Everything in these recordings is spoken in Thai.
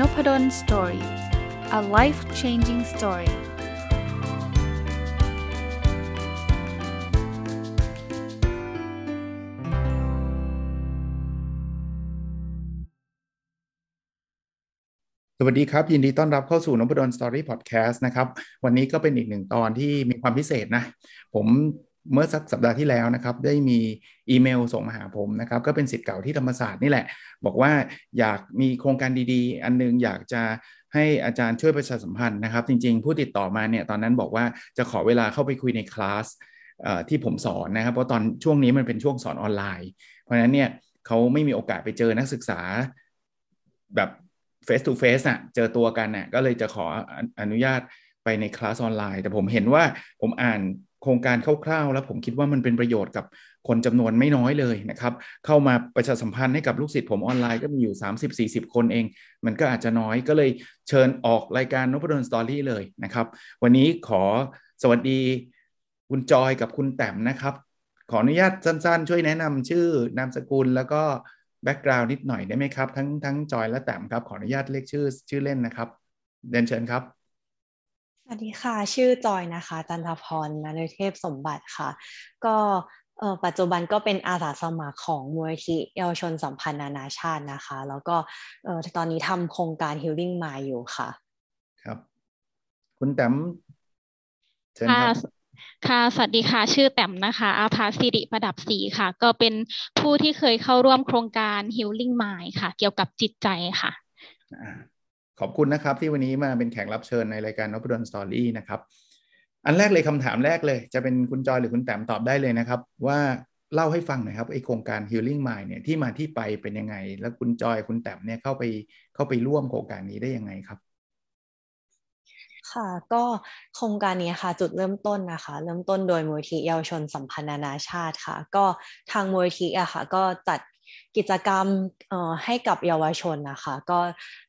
นพด ล story a life changing story สวัสดีครับ ยินดีต้อนรับเข้าสู่นพดล story พอดแคสต์นะครับ วันนี้ก็เป็นอีกหนึ่งตอนที่มีความพิเศษนะ ผม เมื่อสักสัปดาห์ที่แล้วนะครับ ได้มีอีเมลส่งมาหาผมนะครับ ก็เป็นศิษย์เก่าที่ธรรมศาสตร์นี่แหละ บอกว่าอยากมีโครงการดีๆ อันนึงอยากจะให้อาจารย์ช่วยประชาสัมพันธ์นะครับ จริงๆ ผู้ติดต่อมาเนี่ยตอนนั้นบอกว่าจะขอเวลาเข้าไปคุยในคลาสที่ผมสอนนะครับ เพราะตอนช่วงนี้มันเป็นช่วงสอนออนไลน์ เพราะฉะนั้นเนี่ยเขาไม่มีโอกาสไปเจอนักศึกษาแบบ face to face อะเจอตัวกันน่ะก็เลยจะขออนุญาตไปในคลาสออนไลน์ แต่ผมเห็นว่าผมอ่าน ครงการคร่าวๆ แล้วผมคิดว่ามันเป็นประโยชน์กับคนจำนวนไม่น้อยเลยนะครับ เข้ามาประชาสัมพันธ์ให้กับลูกศิษย์ผมออนไลน์ก็มีอยู่ 30-40 คนเอง มันก็อาจจะน้อยก็เลยเชิญออกรายการนพดล story เลยนะครับ วันนี้ขอสวัสดีคุณจอยกับคุณแต้มนะครับ ขออนุญาตสั้นๆ ช่วยแนะนำชื่อนามสกุลแล้วก็ background นิดหน่อยได้ไหมครับ ทั้งทั้งจอยและแต้มครับขออนุญาตเรียกชื่อชื่อเล่นนะครับเรียนเชิญครับ สวัสดีค่ะ ชื่อจอยนะคะ จันทพรนาเนเทพสมบัติค่ะ ก็เออปัจจุบันก็เป็นอาสาสมัครของมูลนิธิเยาวชนสัมพันธ์นานาชาตินะคะ แล้วก็เออตอนนี้ทำโครงการ Healing Mind อยู่ค่ะ ครับ คุณแต้มเชิญครับค่ะ สวัสดีค่ะ ชื่อแต้มนะคะ อาภาสิริประดับศรีค่ะ ก็เป็นผู้ที่เคยเข้าร่วมโครงการ Healing Mind ค่ะ เกี่ยวกับจิตใจค่ะ ขอบคุณนะครับที่วันนี้มาเป็นแขกรับเชิญในรายการนพดลสตอรี่นะครับ อันแรกเลยคำถามแรกเลย จะเป็นคุณจอยหรือคุณแต้มตอบได้เลยนะครับ ว่าเล่าให้ฟังหน่อยครับไอโครงการ Healing Mind เนี่ยที่มาที่ไปเป็นยังไง แล้วคุณจอยคุณแต้มเนี่ยเข้าไปเข้าไปร่วมโครงการนี้ได้ยังไงครับค่ะก็โครงการนี้ค่ะจุดเริ่มต้นนะคะ เริ่มต้นโดยมูลที่เยาวชนสัมพันธ์นานาชาติค่ะ ก็ทางมูลที่อะค่ะก็จัด กิจกรรมให้กับเยาวชนนะคะ ก็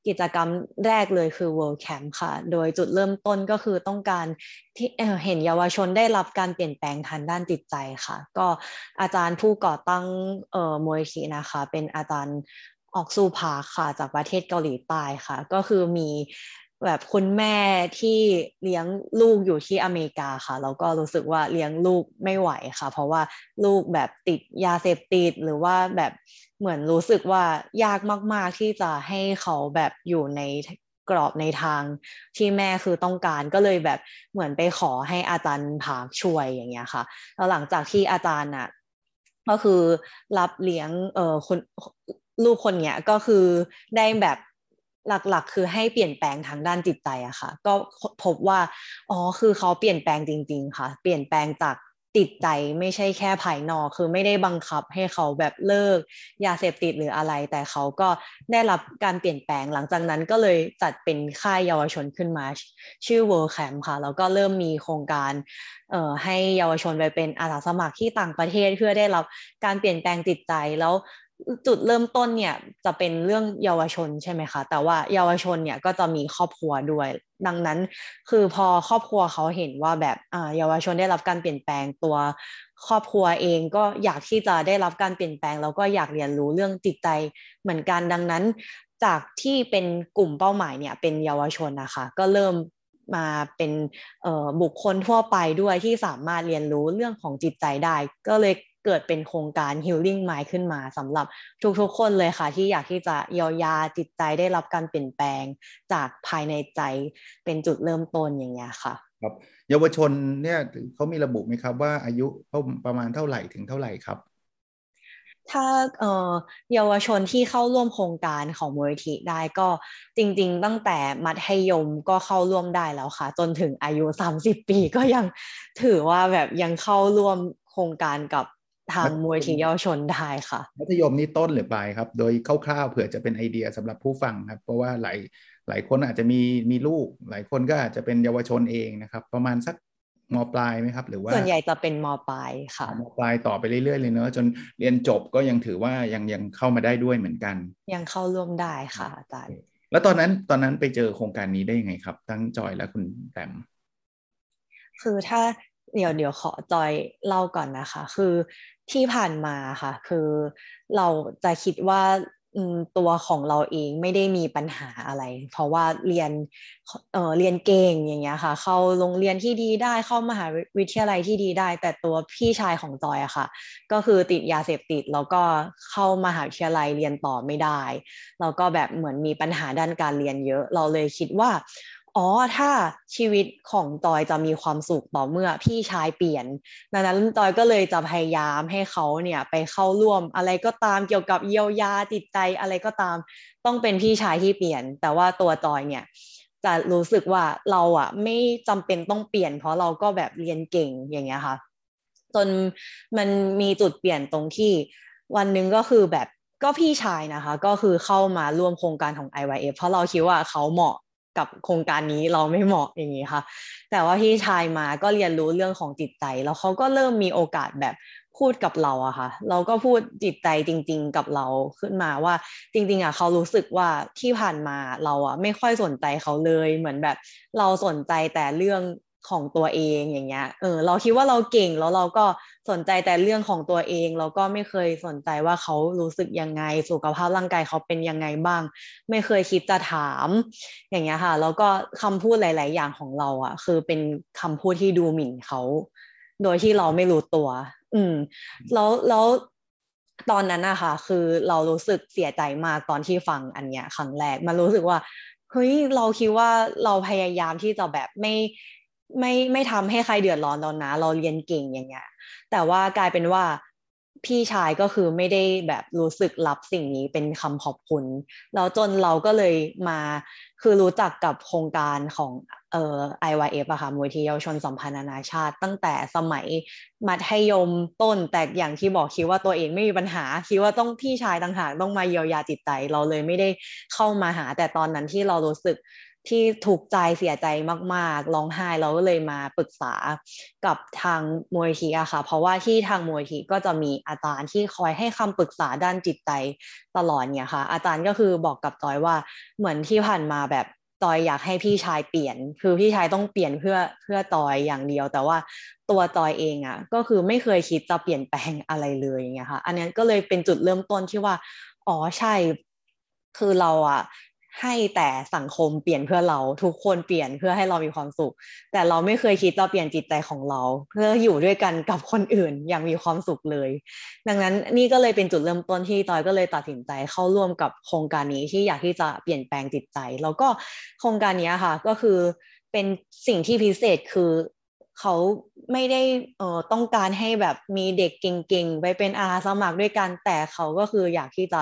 กิจกรรมแรกเลยคือ World Camp ค่ะ โดยจุดเริ่มต้นก็คือต้องการที่เห็นเยาวชนได้รับการเปลี่ยนแปลงทางด้านจิตใจค่ะ ก็อาจารย์ผู้ก่อตั้งเอ่อมวยทีนะคะ เป็นอาจารย์ออกซูพาค่ะ จากประเทศเกาหลีใต้ค่ะ ก็คือมี แบบคุณแม่ที่เลี้ยงลูกอยู่ที่อเมริกาค่ะแล้วก็รู้สึกว่าเลี้ยงลูกไม่ไหวค่ะ เพราะว่าลูกแบบติดยาเสพติดหรือว่าแบบเหมือนรู้สึกว่ายากมาก ๆที่จะให้เขาแบบอยู่ในกรอบในทางที่แม่คือต้องการก็เลยแบบเหมือนไปขอให้อาจารย์ผากช่วยอย่างเงี้ยค่ะแล้วหลังจากที่อาจารย์อะก็คือรับเลี้ยงเออคนลูกคนเนี้ยก็คือได้แบบ หลักๆ คือให้เปลี่ยนแปลงทางด้านจิตใจอะค่ะ ก็พบว่าอ๋อคือเขาเปลี่ยนแปลงจริง ๆ ค่ะ เปลี่ยนแปลงจากจิตใจไม่ใช่แค่ภายนอก คือไม่ได้บังคับให้เขาแบบเลิกยาเสพติดหรืออะไร แต่เขาก็ได้รับการเปลี่ยนแปลงหลังจากนั้นก็เลยจัดเป็นค่ายเยาวชนขึ้นมา ชื่อ World Camp ค่ะ แล้วก็เริ่มมีโครงการเอ่อให้เยาวชนไปเป็นอาสาสมัครที่ต่างประเทศเพื่อได้รับการเปลี่ยนแปลงจิตใจแล้ว จุดเริ่มต้นเนี่ยจะเป็นเรื่องเยาวชนใช่ไหมคะ แต่ว่าเยาวชนเนี่ยก็จะมีครอบครัวด้วย ดังนั้น คือพอครอบครัวเขาเห็นว่าแบบเยาวชนได้รับการเปลี่ยนแปลงตัว ครอบครัวเองก็อยากที่จะได้รับการเปลี่ยนแปลงแล้วก็อยากเรียนรู้เรื่องจิตใจเหมือนกันดังนั้น จากที่เป็นกลุ่มเป้าหมายเนี่ยเป็นเยาวชนนะคะ ก็เริ่มมาเป็นบุคคลทั่วไปด้วยที่สามารถเรียนรู้เรื่องของจิตใจได้ ก็เลย เกิดเป็นโครงการ Healing Mind ขึ้นมาสำหรับทุกๆคนเลยค่ะ ที่อยากที่จะเยียวยาจิตใจได้รับการเปลี่ยนแปลงจากภายในใจเป็นจุดเริ่มต้นอย่างเงี้ยค่ะครับเยาวชนเนี่ยเขามีระบุไหมครับว่าอายุประมาณเท่าไหร่ถึงเท่าไหร่ครับถ้าเยาวชนที่เข้าร่วมโครงการของมูลนิธิได้ก็จริง ๆ ตั้งแต่มัธยมก็เข้าร่วมได้แล้วค่ะ จนถึงอายุ 30 ปีก็ยังถือว่าแบบยังเข้าร่วมโครงการกับ ทางมวยทีเยาวชนได้ค่ะ มัธยมนี่ต้นหรือปลายครับ โดยคร่าวๆเผื่อจะเป็นไอเดียสำหรับผู้ฟังครับ เพราะว่าหลายหลายคนอาจจะมีมีลูก หลายคนก็อาจจะเป็นเยาวชนเองนะครับ ประมาณสักมปลายไหมครับ หรือว่าส่วนใหญ่จะเป็นมปลายค่ะมปลายต่อไปเรื่อยๆเลยเนอะจนเรียนจบก็ยังถือว่ายังยังเข้ามาได้ด้วยเหมือนกัน ยังเข้าร่วมได้ค่ะอาจารย์แล้วตอนนั้นตอนนั้นไปเจอโครงการนี้ได้ยังไงครับ ทั้งจอยและคุณแตมคือถ้าเดี๋ยวเดี๋ยวขอจอยเล่าก่อนนะคะ คือ ที่ผ่านมาค่ะ คือเราจะคิดว่าตัวของเราเองไม่ได้มีปัญหาอะไร เพราะว่าเรียนเออเรียนเก่งอย่างเงี้ยค่ะ เข้าโรงเรียนที่ดีได้เข้ามหาวิทยาลัยที่ดีได้ แต่ตัวพี่ชายของจอยอะค่ะ ก็คือติดยาเสพติดแล้วก็เข้ามหาวิทยาลัยเรียนต่อไม่ได้แล้วก็แบบเหมือนมีปัญหาด้านการเรียนเยอะ เราเลยคิดว่า อ๋อถ้าชีวิตของจอยจะมีความสุขต่อเมื่อพี่ชายเปลี่ยน ดังนั้นจอยก็เลยจะพยายามให้เขาเนี่ยไปเข้าร่วมอะไรก็ตามเกี่ยวกับเยียวยาจิตใจอะไรก็ตาม ต้องเป็นพี่ชายที่เปลี่ยน แต่ว่าตัวจอยเนี่ยจะรู้สึกว่าเราอะไม่จำเป็นต้องเปลี่ยน เพราะเราก็แบบเรียนเก่งอย่างเงี้ยค่ะ จนมันมีจุดเปลี่ยนตรงที่วันหนึ่งก็คือแบบก็พี่ชายนะคะ ก็คือเข้ามาร่วมโครงการของ IYF เพราะเราคิดว่าเขาเหมาะ กับโครงการนี้เราไม่เหมาะอย่างนี้ค่ะ แต่ว่าพี่ชายมาก็เรียนรู้เรื่องของจิตใจ แล้วเขาก็เริ่มมีโอกาสแบบพูดกับเราอะค่ะ เราก็พูดจิตใจจริง ๆ กับเราขึ้นมาว่า จริง ๆอะเขารู้สึกว่าที่ผ่านมาเราอะไม่ค่อยสนใจเขาเลยเหมือนแบบ เราสนใจแต่เรื่อง ของตัวเองอย่างเงี้ย เออ เราคิดว่าเราเก่งแล้วเราก็สนใจแต่เรื่องของตัวเอง เราก็ไม่เคยสนใจว่าเขารู้สึกยังไง สุขภาพร่างกายเขาเป็นยังไงบ้าง ไม่เคยคิดจะถาม อย่างเงี้ยค่ะ แล้วก็คำพูดหลาย ๆ อย่างของเราอะ คือเป็นคำพูดที่ดูหมิ่นเขา โดยที่เราไม่รู้ตัว อืม แล้วแล้วตอนนั้นนะคะคือเรารู้สึกเสียใจมากตอนที่ฟังอันเนี้ยครั้งแรก มันรู้สึกว่าเฮ้ยเราคิดว่าเราพยายามที่จะแบบไม่ ไม่ไม่ทำให้ใครเดือดร้อนตอนนะ เราเรียนเก่งอย่างเงี้ยแต่ว่ากลายเป็นว่าพี่ชายก็คือไม่ได้แบบรู้สึกรับสิ่งนี้เป็นคำขอบคุณแล้วจนเราก็เลยมาคือรู้จักกับโครงการของเอ่อ IYF อะค่ะมูลที่เยาวชนสัมพันธ์นานาชาติ ตั้งแต่สมัยมัธยมต้นแต่อย่างที่บอกคิดว่าตัวเองไม่มีปัญหา คิดว่าต้องพี่ชายต่างหากต้องมาเยียวยาจิตใจ เราเลยไม่ได้เข้ามาหา แต่ตอนนั้นที่เรารู้สึก ที่ถูกใจเสียใจมากๆร้องไห้เราก็เลยมาปรึกษากับทางมวยทีอะค่ะ เพราะว่าที่ทางมวยทีก็จะมีอาจารย์ที่คอยให้คำปรึกษาด้านจิตใจตลอดเนี่ยค่ะ อาจารย์ก็คือบอกกับจอยว่าเหมือนที่ผ่านมาแบบจอยอยากให้พี่ชายเปลี่ยน คือพี่ชายต้องเปลี่ยนเพื่อเพื่อจอยอย่างเดียว แต่ว่าตัวจอยเองอะ่ะ ก็คือไม่เคยคิดจะเปลี่ยนแปลงอะไรเลยอย่างเงี้ยค่ะ อันนี้ก็เลยเป็นจุดเริ่มต้นที่ว่า อ๋อใช่ คือเราอะ ให้แต่สังคมเปลี่ยนเพื่อเราทุกคนเปลี่ยนเพื่อให้เรามีความสุข แต่เราไม่เคยคิดเราเปลี่ยนจิตใจของเรา เพื่ออยู่ด้วยกันกับคนอื่นอย่างมีความสุขเลย ดังนั้นนี่ก็เลยเป็นจุดเริ่มต้นที่ตอยก็เลยตัดสินใจเข้าร่วมกับโครงการนี้ที่อยากที่จะเปลี่ยนแปลงจิตใจ แล้วก็โครงการนี้ค่ะก็คือเป็นสิ่งที่พิเศษคือ เขาไม่ได้เอ่อต้องการให้แบบมีเด็กเก่งๆ ไปเป็นอาสมัครด้วยกัน แต่เขาก็คืออยากที่จะ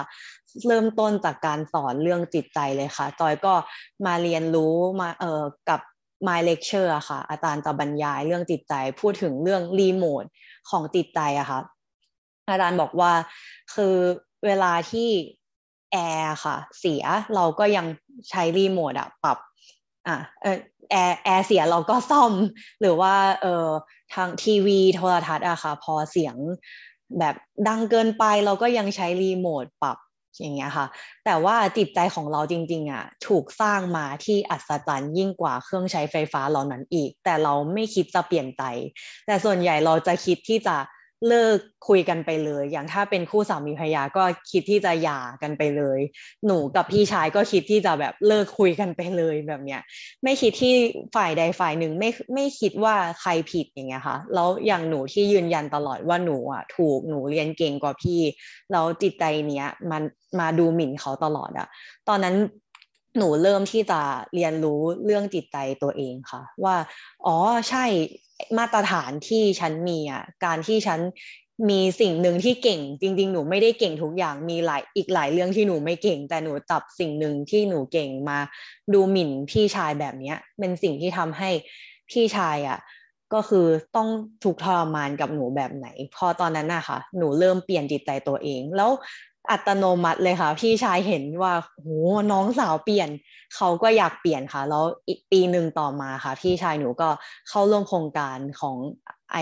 เริ่มต้นจากการสอนเรื่องจิตใจเลยค่ะ จอยก็มาเรียนรู้มาเอ่อกับ My Lecture อะค่ะ อาจารย์จะบรรยายเรื่องจิตใจ พูดถึงเรื่องรีโมทของจิตใจอะค่ะ อาจารย์บอกว่าคือเวลาที่แอร์ค่ะ เสียเราก็ยังใช้รีโมทอะปรับ อะเออแอร์แอร์เสียเราก็ซ่อม หรือว่าเออทางทีวีโทรทัศน์อะค่ะ พอเสียงแบบดังเกินไปเราก็ยังใช้รีโมทปรับอย่างเงี้ยค่ะ แต่ว่าจิตใจของเราจริง ๆอะถูกสร้างมาที่อัศจรรย์ยิ่งกว่าเครื่องใช้ไฟฟ้าเหล่านั้นอีก แต่เราไม่คิดจะเปลี่ยนใจ แต่ส่วนใหญ่เราจะคิดที่จะ เลิกคุยกันไปเลย อย่างถ้าเป็นคู่สามีภรรยาก็คิดที่จะหย่ากันไปเลย หนูกับพี่ชายก็คิดที่จะแบบเลิกคุยกันไปเลยแบบเนี้ย ไม่คิดที่ฝ่ายใดฝ่ายหนึ่งไม่ไม่คิดว่าใครผิดอย่างเงี้ยค่ะ แล้วอย่างหนูที่ยืนยันตลอดว่าหนูอะถูกหนูเรียนเก่งกว่าพี่ แล้วจิตใจเนี้ยมันมาดูหมิ่นเขาตลอดอะตอนนั้น หนูเริ่มที่จะเรียนรู้เรื่องจิตใจตัวเองค่ะ ว่าอ๋อใช่มาตรฐานที่ฉันมีอะการที่ฉันมีสิ่งหนึ่งที่เก่ง จริง ๆ หนูไม่ได้เก่งทุกอย่างมีหลายอีกหลายเรื่องที่หนูไม่เก่ง แต่หนูจับสิ่งหนึ่งที่หนูเก่งมาดูหมิ่นพี่ชายแบบเนี้ยเป็นสิ่งที่ทำให้พี่ชายอะก็คือต้องถูกทรมานกับหนูแบบไหน พอตอนนั้นนะคะหนูเริ่มเปลี่ยนจิตใจตัวเอง แล้ว อัตโนมัติเลยค่ะ พี่ชายเห็นว่าโหน้องสาวเปลี่ยน เขาก็อยากเปลี่ยนค่ะ แล้วอีกปีหนึ่งต่อมาค่ะ พี่ชายหนูก็เข้าร่วมโครงการของ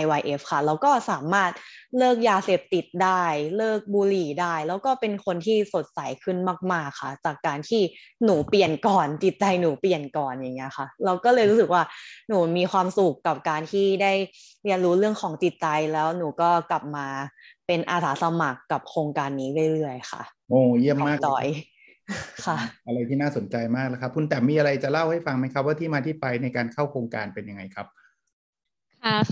IYF ค่ะ แล้วก็สามารถเลิกยาเสพติดได้ เลิกบุหรี่ได้ แล้วก็เป็นคนที่สดใสขึ้นมากๆค่ะ จากการที่หนูเปลี่ยนก่อนจิตใจหนูเปลี่ยนก่อนอย่างเงี้ยค่ะ เราก็เลยรู้สึกว่าหนูมีความสุขกับการที่ได้เรียนรู้เรื่องของจิตใจแล้วหนูก็กลับมา เป็นอาสาสมัครกับโครงการนี้เรื่อยๆค่ะ โอ้เยี่ยมมากจอยค่ะ อะไรที่น่าสนใจมากแล้วครับ คุณแต่มีอะไรจะเล่าให้ฟังไหมครับ ว่าที่มาที่ไปในการเข้าโครงการเป็นยังไงครับ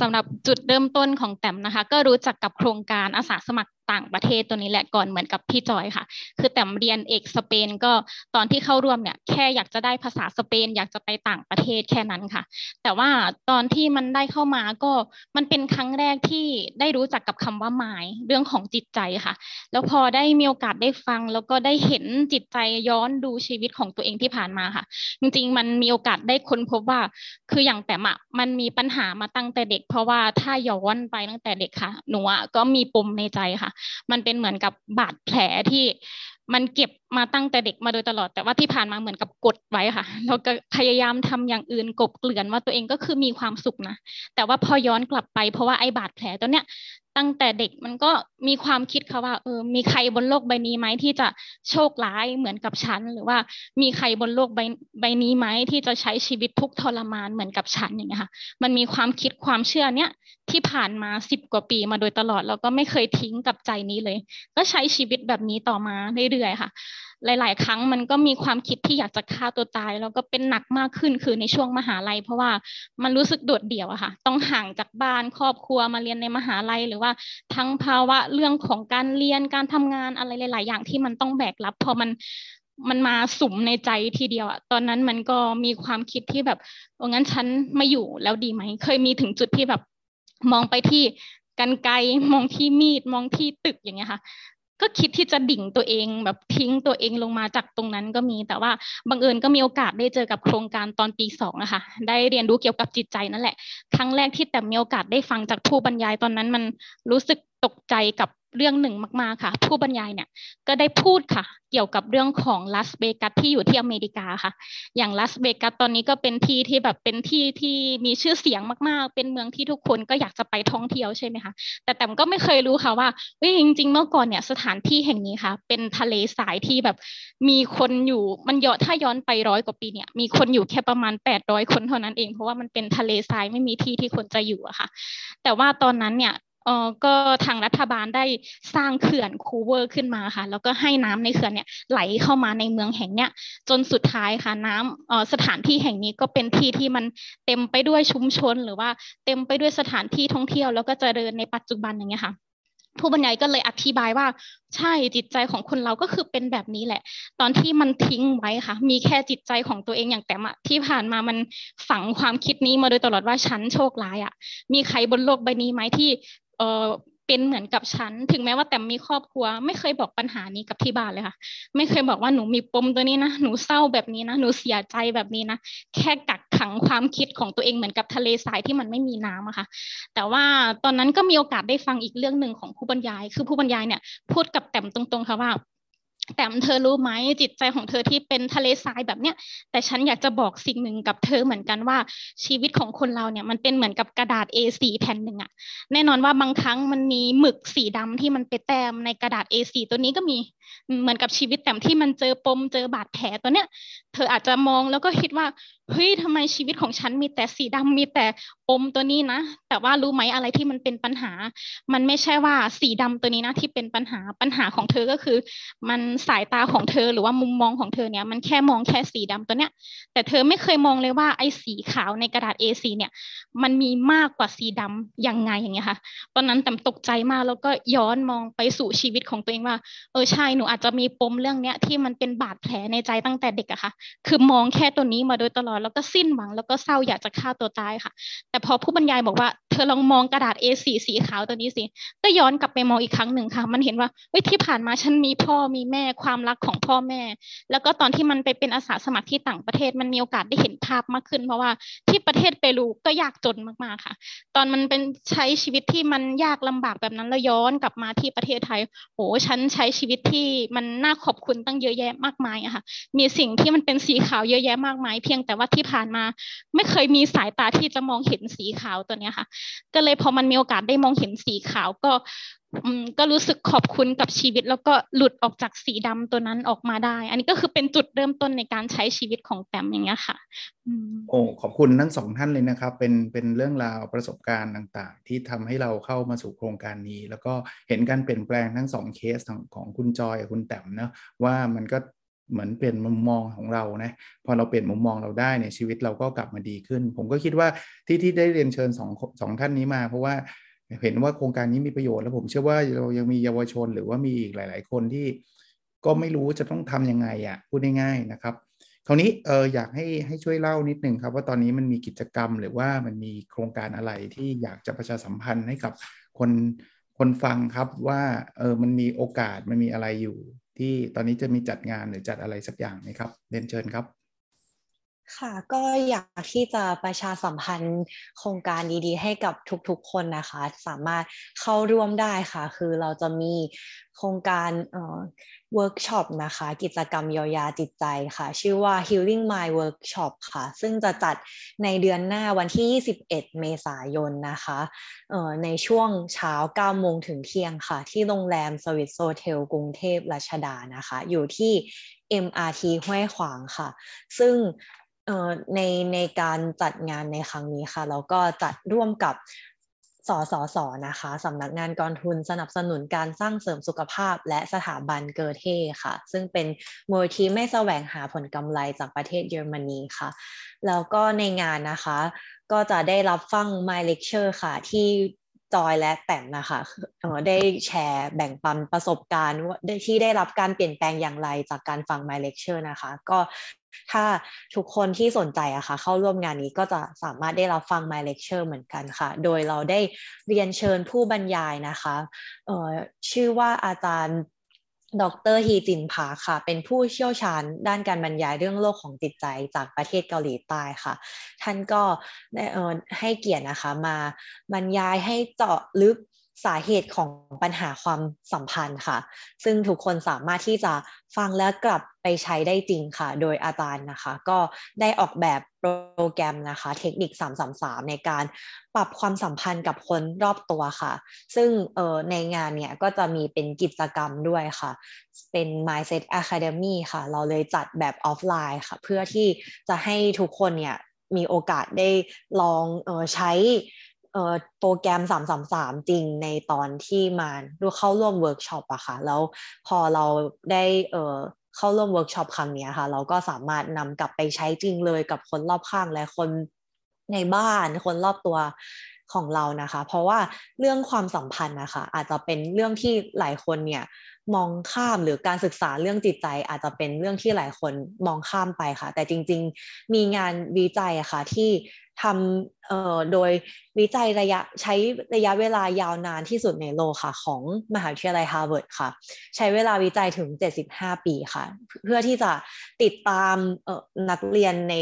สำหรับจุดเริ่มต้นของแต้มนะคะ ก็รู้จักกับโครงการอาสาสมัคร ต่างประเทศตัวนี้แหละก่อนเหมือนกับพี่จอยค่ะ คือแต้มเรียนเอกสเปนก็ตอนที่เข้าร่วมเนี่ยแค่อยากจะได้ภาษาสเปน อยากจะไปต่างประเทศแค่นั้นค่ะ แต่ว่าตอนที่มันได้เข้ามาก็มันเป็นครั้งแรกที่ได้รู้จักกับคำว่าหมายเรื่องของจิตใจค่ะ แล้วพอได้มีโอกาสได้ฟัง แล้วก็ได้เห็นจิตใจย้อนดูชีวิตของตัวเองที่ผ่านมาค่ะ จริงๆ มันมีโอกาสได้ค้นพบว่า คืออย่างแต่มะมันมีปัญหามาตั้งแต่เด็ก เพราะว่าถ้าย้อนไปตั้งแต่เด็กค่ะ หนูก็มีปมในใจค่ะมันเป็นเหมือนกับบาดแผลที่มันเก็บมาตั้งแต่เด็กมาโดยตลอด แต่ว่าที่ผ่านมาเหมือนกับกดไว้ค่ะเราก็พยายามทำอย่างอื่นกบเกลื่อนว่าตัวเองก็คือมีความสุขนะ แต่ว่าพอย้อนกลับไปเพราะว่าไอ้บาดแผลตัวเนี้ย ตั้งแต่เด็กมันก็มีความคิดค่ะว่าเออมีใครบนโลกใบนี้ไหมที่จะโชคร้ายเหมือนกับฉัน หรือว่ามีใครบนโลกใบใบนี้ไหมที่จะใช้ชีวิตทุกทรมานเหมือนกับฉันอย่างเงี้ยค่ะ มันมีความคิดความเชื่อเนี้ยที่ผ่านมาสิบกว่าปีมาโดยตลอด แล้วก็ไม่เคยทิ้งกับใจนี้เลย ก็ใช้ชีวิตแบบนี้ต่อมาเรื่อยๆค่ะ หลาย ๆ ครั้งมันก็มีความคิดที่อยากจะฆ่าตัวตาย แล้วก็เป็นหนักมากขึ้นคือในช่วงมหาลัย เพราะว่ามันรู้สึกโดดเดี่ยวอะค่ะ ต้องห่างจากบ้านครอบครัวมาเรียนในมหาลัย หรือว่าทั้งภาวะเรื่องของการเรียนการทำงานอะไรหลาย ๆ อย่างที่มันต้องแบกรับ พอมันมันมาสุมในใจทีเดียวอะตอนนั้นมันก็มีความคิดที่แบบงั้นฉันไม่อยู่แล้วดีไหม เคยมีถึงจุดที่แบบมองไปที่กันไกลมองที่มีดมองที่ตึกอย่างเงี้ยค่ะ ก็คิดที่จะดิ่งตัวเองแบบทิ้งตัวเองลงมาจากตรงนั้นก็มี แต่ว่าบังเอิญก็มีโอกาสได้เจอกับโครงการตอนปีสองอะค่ะได้เรียนรู้เกี่ยวกับจิตใจนั่นแหละ ครั้งแรกที่แต่มีโอกาสได้ฟังจากผู้บรรยายตอนนั้นมันรู้สึกตกใจกับ เรื่องหนึ่งมากๆค่ะ ผู้บรรยายเนี่ยก็ได้พูดค่ะ เกี่ยวกับเรื่องของลาสเบกัสที่อยู่ที่อเมริกาค่ะ อย่างลาสเบกัสตอนนี้ก็เป็นที่ที่แบบเป็นที่ที่มีชื่อเสียงมากๆ เป็นเมืองที่ทุกคนก็อยากจะไปท่องเที่ยวใช่ไหมคะแต่แต่ก็ไม่เคยรู้ค่ะว่าเฮ้ยจริง ๆ เมื่อก่อนเนี่ยสถานที่แห่งนี้ค่ะ เป็นทะเลสายที่แบบมีคนอยู่มันย้อนถ้าย้อนไปร้อยกว่าปีเนี่ยมีคนอยู่แค่ประมาณแปดร้อยคนเท่านั้นเองเพราะว่ามันเป็นทะเลทรายไม่มีที่ที่คนจะอยู่อะค่ะ แต่ว่าตอนนั้นเนี่ย เออก็ทางรัฐบาลได้สร้างเขื่อนคูเวอร์ขึ้นมาค่ะ แล้วก็ให้น้ำในเขื่อนเนี่ยไหลเข้ามาในเมืองแห่งเนี้ยจนสุดท้ายค่ะน้ำเออสถานที่แห่งนี้ก็เป็นที่ที่มันเต็มไปด้วยชุมชน หรือว่าเต็มไปด้วยสถานที่ท่องเที่ยว แล้วก็เจริญในปัจจุบันอย่างเงี้ยค่ะผู้บรรยายก็เลยอธิบายว่าใช่จิตใจของคนเราก็คือเป็นแบบนี้แหละ ตอนที่มันทิ้งไว้ค่ะ มีแค่จิตใจของตัวเองอย่างแต่มที่ผ่านมามันฝังความคิดนี้มาโดยตลอดว่าฉันโชคร้ายอะ่ะ มีใครบนโลกใบนี้ไหมที่ เออเป็นเหมือนกับฉัน ถึงแม้ว่าแต่มีครอบครัว ไม่เคยบอกปัญหานี้กับที่บ้านเลยค่ะ ไม่เคยบอกว่าหนูมีปมตัวนี้นะ หนูเศร้าแบบนี้นะ หนูเสียใจแบบนี้นะ แค่กักขังความคิดของตัวเองเหมือนกับทะเลทรายที่มันไม่มีน้ำอะค่ะ แต่ว่าตอนนั้นก็มีโอกาสได้ฟังอีกเรื่องหนึ่งของผู้บรรยาย คือผู้บรรยายเนี่ยพูดกับแต้มตรงๆค่ะว่า แต่เธอรู้ไหมจิตใจของเธอที่เป็นทะเลทรายแบบเนี้ย แต่ฉันอยากจะบอกสิ่งหนึ่งกับเธอเหมือนกันว่าชีวิตของคนเราเนี่ยมันเป็นเหมือนกับกระดาษ A4 แผ่นหนึ่งอะแน่นอนว่าบางครั้งมันมีหมึกสีดำที่มันไปแต้มในกระดาษ A4 ตัวนี้ก็มีเหมือนกับชีวิตแต่ที่มันเจอปมเจอบาดแผลตัวเนี้ย เธออาจจะมองแล้วก็คิดว่าเฮ้ยทำไมชีวิตของฉันมีแต่สีดำมีแต่ มตัวนี้นะ แต่ว่ารู้ไหมอะไรที่มันเป็นปัญหา มันไม่ใช่ว่าสีดำตัวนี้นะที่เป็นปัญหาปัญหาของเธอก็คือ มันสายตาของเธอหรือว่ามุมมองของเธอเนี่ยมันแค่มองแค่สีดำตัวเนี้ย แต่เธอไม่เคยมองเลยว่าไอ้สีขาวในกระดาษ A4 เนี่ย มันมีมากกว่าสีดำยังไงอย่างเงี้ยค่ะ ตอนนั้นแต่ตกใจมากแล้วก็ย้อนมองไปสู่ชีวิตของตัวเองว่า เออใช่หนูอาจจะมีปมเรื่องเนี้ยที่มันเป็นบาดแผลในใจตั้งแต่เด็กอะค่ะ คือมองแค่ตัวนี้มาโดยตลอดแล้วก็สิ้นหวังแล้วก็เศร้าอยากจะฆ่าตัวตายค่ะ แต่พอผู้บรรยายบอกว่าเธอลองมองกระดาษ A4 สีขาวตัวนี้สิ ก็ย้อนกลับไปมองอีกครั้งหนึ่งค่ะ มันเห็นว่าเฮ้ยที่ผ่านมาฉันมีพ่อมีแม่ความรักของพ่อแม่ แล้วก็ตอนที่มันไปเป็นอาสาสมัครที่ต่างประเทศมันมีโอกาสได้เห็นภาพมากขึ้น เพราะว่าที่ประเทศเปรูก็ยากจนมากๆค่ะ ตอนมันเป็นใช้ชีวิตที่มันยากลำบากแบบนั้นแล้วย้อนกลับมาที่ประเทศไทยโหฉันใช้ชีวิตที่มันน่าขอบคุณตั้งเยอะแยะมากมายอะค่ะ มีสิ่งที่มันเป็นสีขาวเยอะแยะมากมาย เพียงแต่ว่าที่ผ่านมา ไม่เคยมีสายตาที่จะมองเห็นนสีขาวตัวเนี้ยค่ะ ก็เลยพอมันมีโอกาสได้มองเห็นสีขาวก็ก็รู้สึกขอบคุณกับชีวิต แล้วก็หลุดออกจากสีดำตัวนั้นออกมาได้ อันนี้ก็คือเป็นจุดเริ่มต้นในการใช้ชีวิตของแตมอย่างเงี้ยค่ะโอ้ขอบคุณทั้งสองท่านเลยนะครับ เป็นเป็นเรื่องราวประสบการณ์ต่างๆ ที่ทำให้เราเข้ามาสู่โครงการนี้ แล้วก็เห็นการเปลี่ยนแปลงทั้งสองเคสของของคุณจอยกับคุณแต้มนะว่ามันก็ เหมือนเปลี่ยนมุมมองของเรานะพอเราเปลี่ยนมุมมองเราได้เนี่ยชีวิตเราก็กลับมาดีขึ้น ผมก็คิดว่าที่ที่ได้เรียนเชิญสองสองท่านนี้มา เพราะว่าเห็นว่าโครงการนี้มีประโยชน์แล้วผมเชื่อว่าเรายังมีเยาวชนหรือว่ามีอีกหลาย ๆ คนที่ก็ไม่รู้จะต้องทํำยังไงอะ่ะพูดง่ายๆนะครับคราวนี้เอออยากให้ให้ช่วยเล่านิดนึงครับ ว่าตอนนี้มันมีกิจกรรมหรือว่ามันมีโครงการอะไรที่อยากจะประชาสัมพันธ์ให้กับคนคนฟังครับว่าเออมันมีโอกาสมันมีอะไรอยู่ ที่ตอนนี้จะมีจัดงานหรือจัดอะไรสักอย่างไหมครับเรียนเชิญครับ ค่ะก็อยากที่จะประชาสัมพันธ์โครงการดีๆ ให้กับทุกๆคนนะคะ สามารถเข้าร่วมได้ค่ะ คือเราจะมีโครงการเวิร์กช็อปนะคะ กิจกรรมเยียวยาจิตใจค่ะ ชื่อว่า Healing Mind Workshop ค่ะ ซึ่งจะจัดในเดือนหน้าวันที่ 21 เมษายนนะคะในช่วงเช้า 9 โมงถึงเที่ยงค่ะ ที่โรงแรมสวิสโซเทลกรุงเทพรัชดานะคะ อยู่ที่ MRT ห้วยขวางค่ะ ซึ่ง ในในการจัดงานในครั้งนี้ค่ะเราก็จัดร่วมกับสสสนะคะสำนักงานกองทุนสนับสนุนการสร้างเสริมสุขภาพ และสถาบันเกอเทค่ะ ซึ่งเป็นมูลนิธิที่ไม่แสวงหาผลกำไรจากประเทศเยอรมนีค่ะ แล้วก็ในงานนะคะ ก็จะได้รับฟัง My Lecture ค่ะ ที่ จอยและแต้มนะคะได้แชร์แบ่งปันประสบการณ์ที่ได้รับการเปลี่ยนแปลงอย่างไรจากการฟัง My Lecture นะคะ ก็ถ้าทุกคนที่สนใจอะคะ่ะเข้าร่วมงานนี้ก็จะสามารถได้รับฟัง My Lecture เหมือนกันค่ะ โดยเราได้เรียนเชิญผู้บรรยายนะคะชื่อว่าอาจารย์ ดรฮีจินพาค่ะ เป็นผู้เชี่ยวชาญด้านการบรรยายเรื่องโลกของจิตใจจากประเทศเกาหลีใต้ค่ะ ท่านก็ได้ให้เกียรตินะคะ มาบรรยายให้เจาะลึก สาเหตุของปัญหาความสัมพันธ์ค่ะ ซึ่งทุกคนสามารถที่จะฟังและกลับไปใช้ได้จริงค่ะ โดยอาจารย์นะคะ ก็ได้ออกแบบโปรแกรมนะคะ เทคนิค 333 ในการปรับความสัมพันธ์กับคนรอบตัวค่ะ ซึ่งในงานเนี่ยก็จะมีเป็นกิจกรรมด้วยค่ะ เป็น Mindset Academy ค่ะ เราเลยจัดแบบออฟไลน์ค่ะ เพื่อที่จะให้ทุกคนเนี่ยมีโอกาสได้ลองออใช้ โปรแกรม 333 จริงในตอนที่มาดูเข้าร่วมเวิร์กช็อปอะค่ะ แล้วพอเราได้เข้าร่วมเวิร์กช็อปครั้งนี้ค่ะ เราก็สามารถนำกลับไปใช้จริงเลยกับคนรอบข้างและคนในบ้านคนรอบตัว ของเรานะคะ เพราะว่าเรื่องความสัมพันธ์นะคะ อาจจะเป็นเรื่องที่หลายคนเนี่ยมองข้ามหรือการศึกษาเรื่องจิตใจ อาจจะเป็นเรื่องที่หลายคนมองข้ามไปค่ะ แต่จริง ๆ มีงานวิจัยอะค่ะที่ทำโดยวิจัยระยะใช้ระยะเวลายาวนานที่สุดในโลกค่ะ ของมหาวิทยาลัยฮาร์วาร์ดค่ะ ใช้เวลาวิจัยถึง 75 ปีค่ะ เพื่อที่จะติดตามนักเรียนใน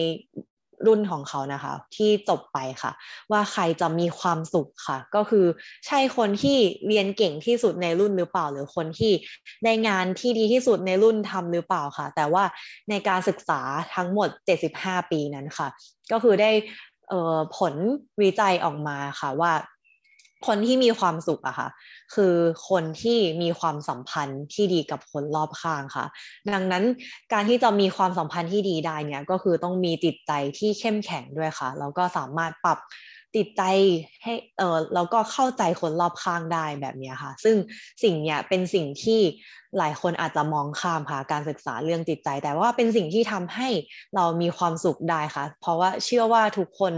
รุ่นของเขานะคะ ที่จบไปค่ะ ว่าใครจะมีความสุขค่ะ ก็คือใช่คนที่เรียนเก่งที่สุดในรุ่นหรือเปล่า หรือคนที่ได้งานที่ดีที่สุดในรุ่นทำหรือเปล่าค่ะ แต่ว่าในการศึกษาทั้งหมด 75 ปีนั้นค่ะ ก็คือได้ผลวิจัยออกมาค่ะว่า คนที่มีความสุขอะค่ะ คือคนที่มีความสัมพันธ์ที่ดีกับคนรอบข้างค่ะ ดังนั้นการที่จะมีความสัมพันธ์ที่ดีได้เนี่ยก็คือต้องมีจิตใจที่เข้มแข็งด้วยค่ะแล้วก็สามารถปรับติดใจให้เออแล้วก็เข้าใจคนรอบข้างได้แบบนี้ค่ะ ซึ่งสิ่งเนี้ยเป็นสิ่งที่ หลายคนอาจจะมองข้ามค่ะการศึกษาเรื่องจิตใจ แต่ว่าเป็นสิ่งที่ทำให้เรามีความสุขได้ค่ะ เพราะว่าเชื่อว่าทุกคน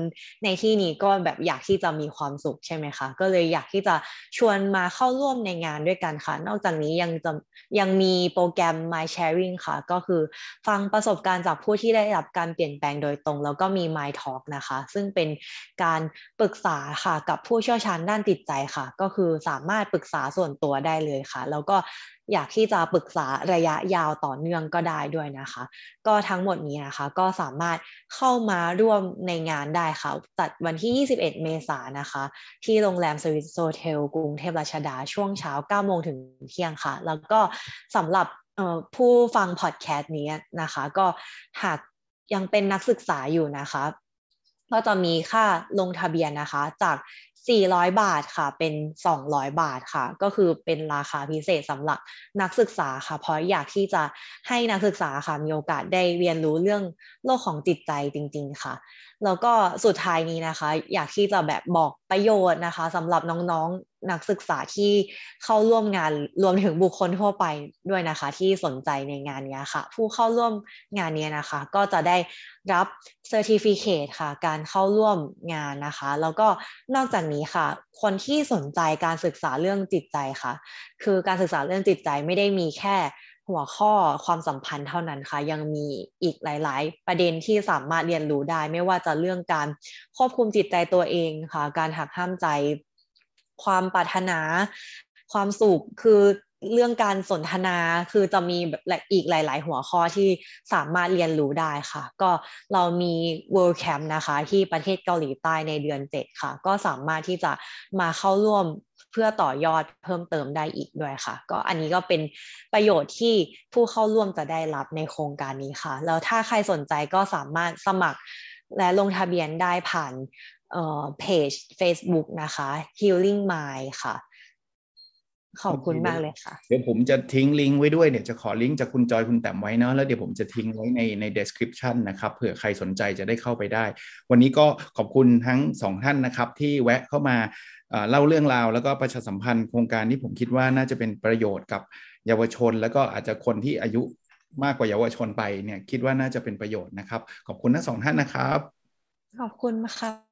ในที่นี้ก็แบบอยากที่จะมีความสุขใช่ไหมคะก็เลยอยากที่จะชวนมาเข้าร่วมในงานด้วยกันค่ะ นอกจากนี้ยังจะยังมีโปรแกรม My Sharing ค่ะ ก็คือฟังประสบการณ์จากผู้ที่ได้รับการเปลี่ยนแปลงโดยตรง แล้วก็มี My Talk นะคะ ซึ่งเป็นการปรึกษาค่ะกับผู้เชี่ยวชาญด้านจิตใจค่ะ ก็คือสามารถปรึกษาส่วนตัวได้เลยค่ะ แล้วก็อยากที่จะปรึกษาระยะยาวต่อเนื่องก็ได้ด้วยนะคะ ก็ทั้งหมดนี้นะคะก็สามารถเข้ามาร่วมในงานได้ค่ะ จัดวันที่ 21 เมษายนนะคะ ที่โรงแรมสวิตโซเทลกรุงเทพราชดาช่วงเช้า 9 โมงถึงเที่ยงค่ะ แล้วก็สำหรับผู้ฟังพอดแคสต์นี้นะคะ ก็หากยังเป็นนักศึกษาอยู่นะคะ ก็จะมีค่าลงทะเบียนนะคะ จาก 400 บาทค่ะ เป็น 200 บาทค่ะ ก็คือเป็นราคาพิเศษสำหรับนักศึกษาค่ะ เพราะอยากที่จะให้นักศึกษาค่ะ มีโอกาสได้เรียนรู้เรื่องโลกของจิตใจจริง ๆ ค่ะ แล้วก็สุดท้ายนี้นะคะ อยากที่จะแบบบอกประโยชน์นะคะสำหรับน้องๆ นักศึกษาที่เข้าร่วมงานรวมถึงบุคคลทั่วไปด้วยนะคะ ที่สนใจในงานนี้ค่ะ ผู้เข้าร่วมงานนี้นะคะ ก็จะได้รับเซอร์ติฟิเคตค่ะ การเข้าร่วมงานนะคะ แล้วก็นอกจากนี้ค่ะ คนที่สนใจการศึกษาเรื่องจิตใจค่ะ คือการศึกษาเรื่องจิตใจไม่ได้มีแค่หัวข้อความสัมพันธ์เท่านั้นค่ะ ยังมีอีกหลาย ๆ ประเด็นที่สามารถเรียนรู้ได้ ไม่ว่าจะเรื่องการควบคุมจิตใจตัวเองค่ะ การหักห้ามใจ ความปรารถนา ความสุขคือเรื่องการสนทนาคือจะมีแบบอีกหลาย ๆ หัวข้อที่สามารถเรียนรู้ได้ค่ะ ก็เรามี World Camp นะคะที่ประเทศเกาหลีใต้ในเดือน 7 ค่ะ ก็สามารถที่จะมาเข้าร่วมเพื่อต่อยอดเพิ่มเติมได้อีกด้วยค่ะ ก็อันนี้ก็เป็นประโยชน์ที่ผู้เข้าร่วมจะได้รับในโครงการนี้ค่ะ แล้วถ้าใครสนใจก็สามารถสมัครและลงทะเบียนได้ผ่าน เพจ Facebook นะคะ Healing Mind ค่ะ ขอบคุณมากเลยค่ะ เดี๋ยวผมจะทิ้งลิงก์ไว้ด้วยเนี่ยจะขอลิงก์จากคุณจอยคุณแต้มไว้เนาะแล้วเดี๋ยวผมจะทิ้งไว้ในใน description นะครับเผื่อใครสนใจจะได้เข้าไปได้ วันนี้ก็ขอบคุณทั้งสองท่านนะครับ ที่แวะเข้ามาเล่าเรื่องราวแล้วก็ประชาสัมพันธ์โครงการที่ผมคิดว่าน่าจะเป็นประโยชน์กับเยาวชน แล้วก็อาจจะคนที่อายุมากกว่าเยาวชนไปเนี่ยคิดว่าน่าจะเป็นประโยชน์นะครับ ขอบคุณทั้งสองท่านนะครับ ขอบคุณค่ะ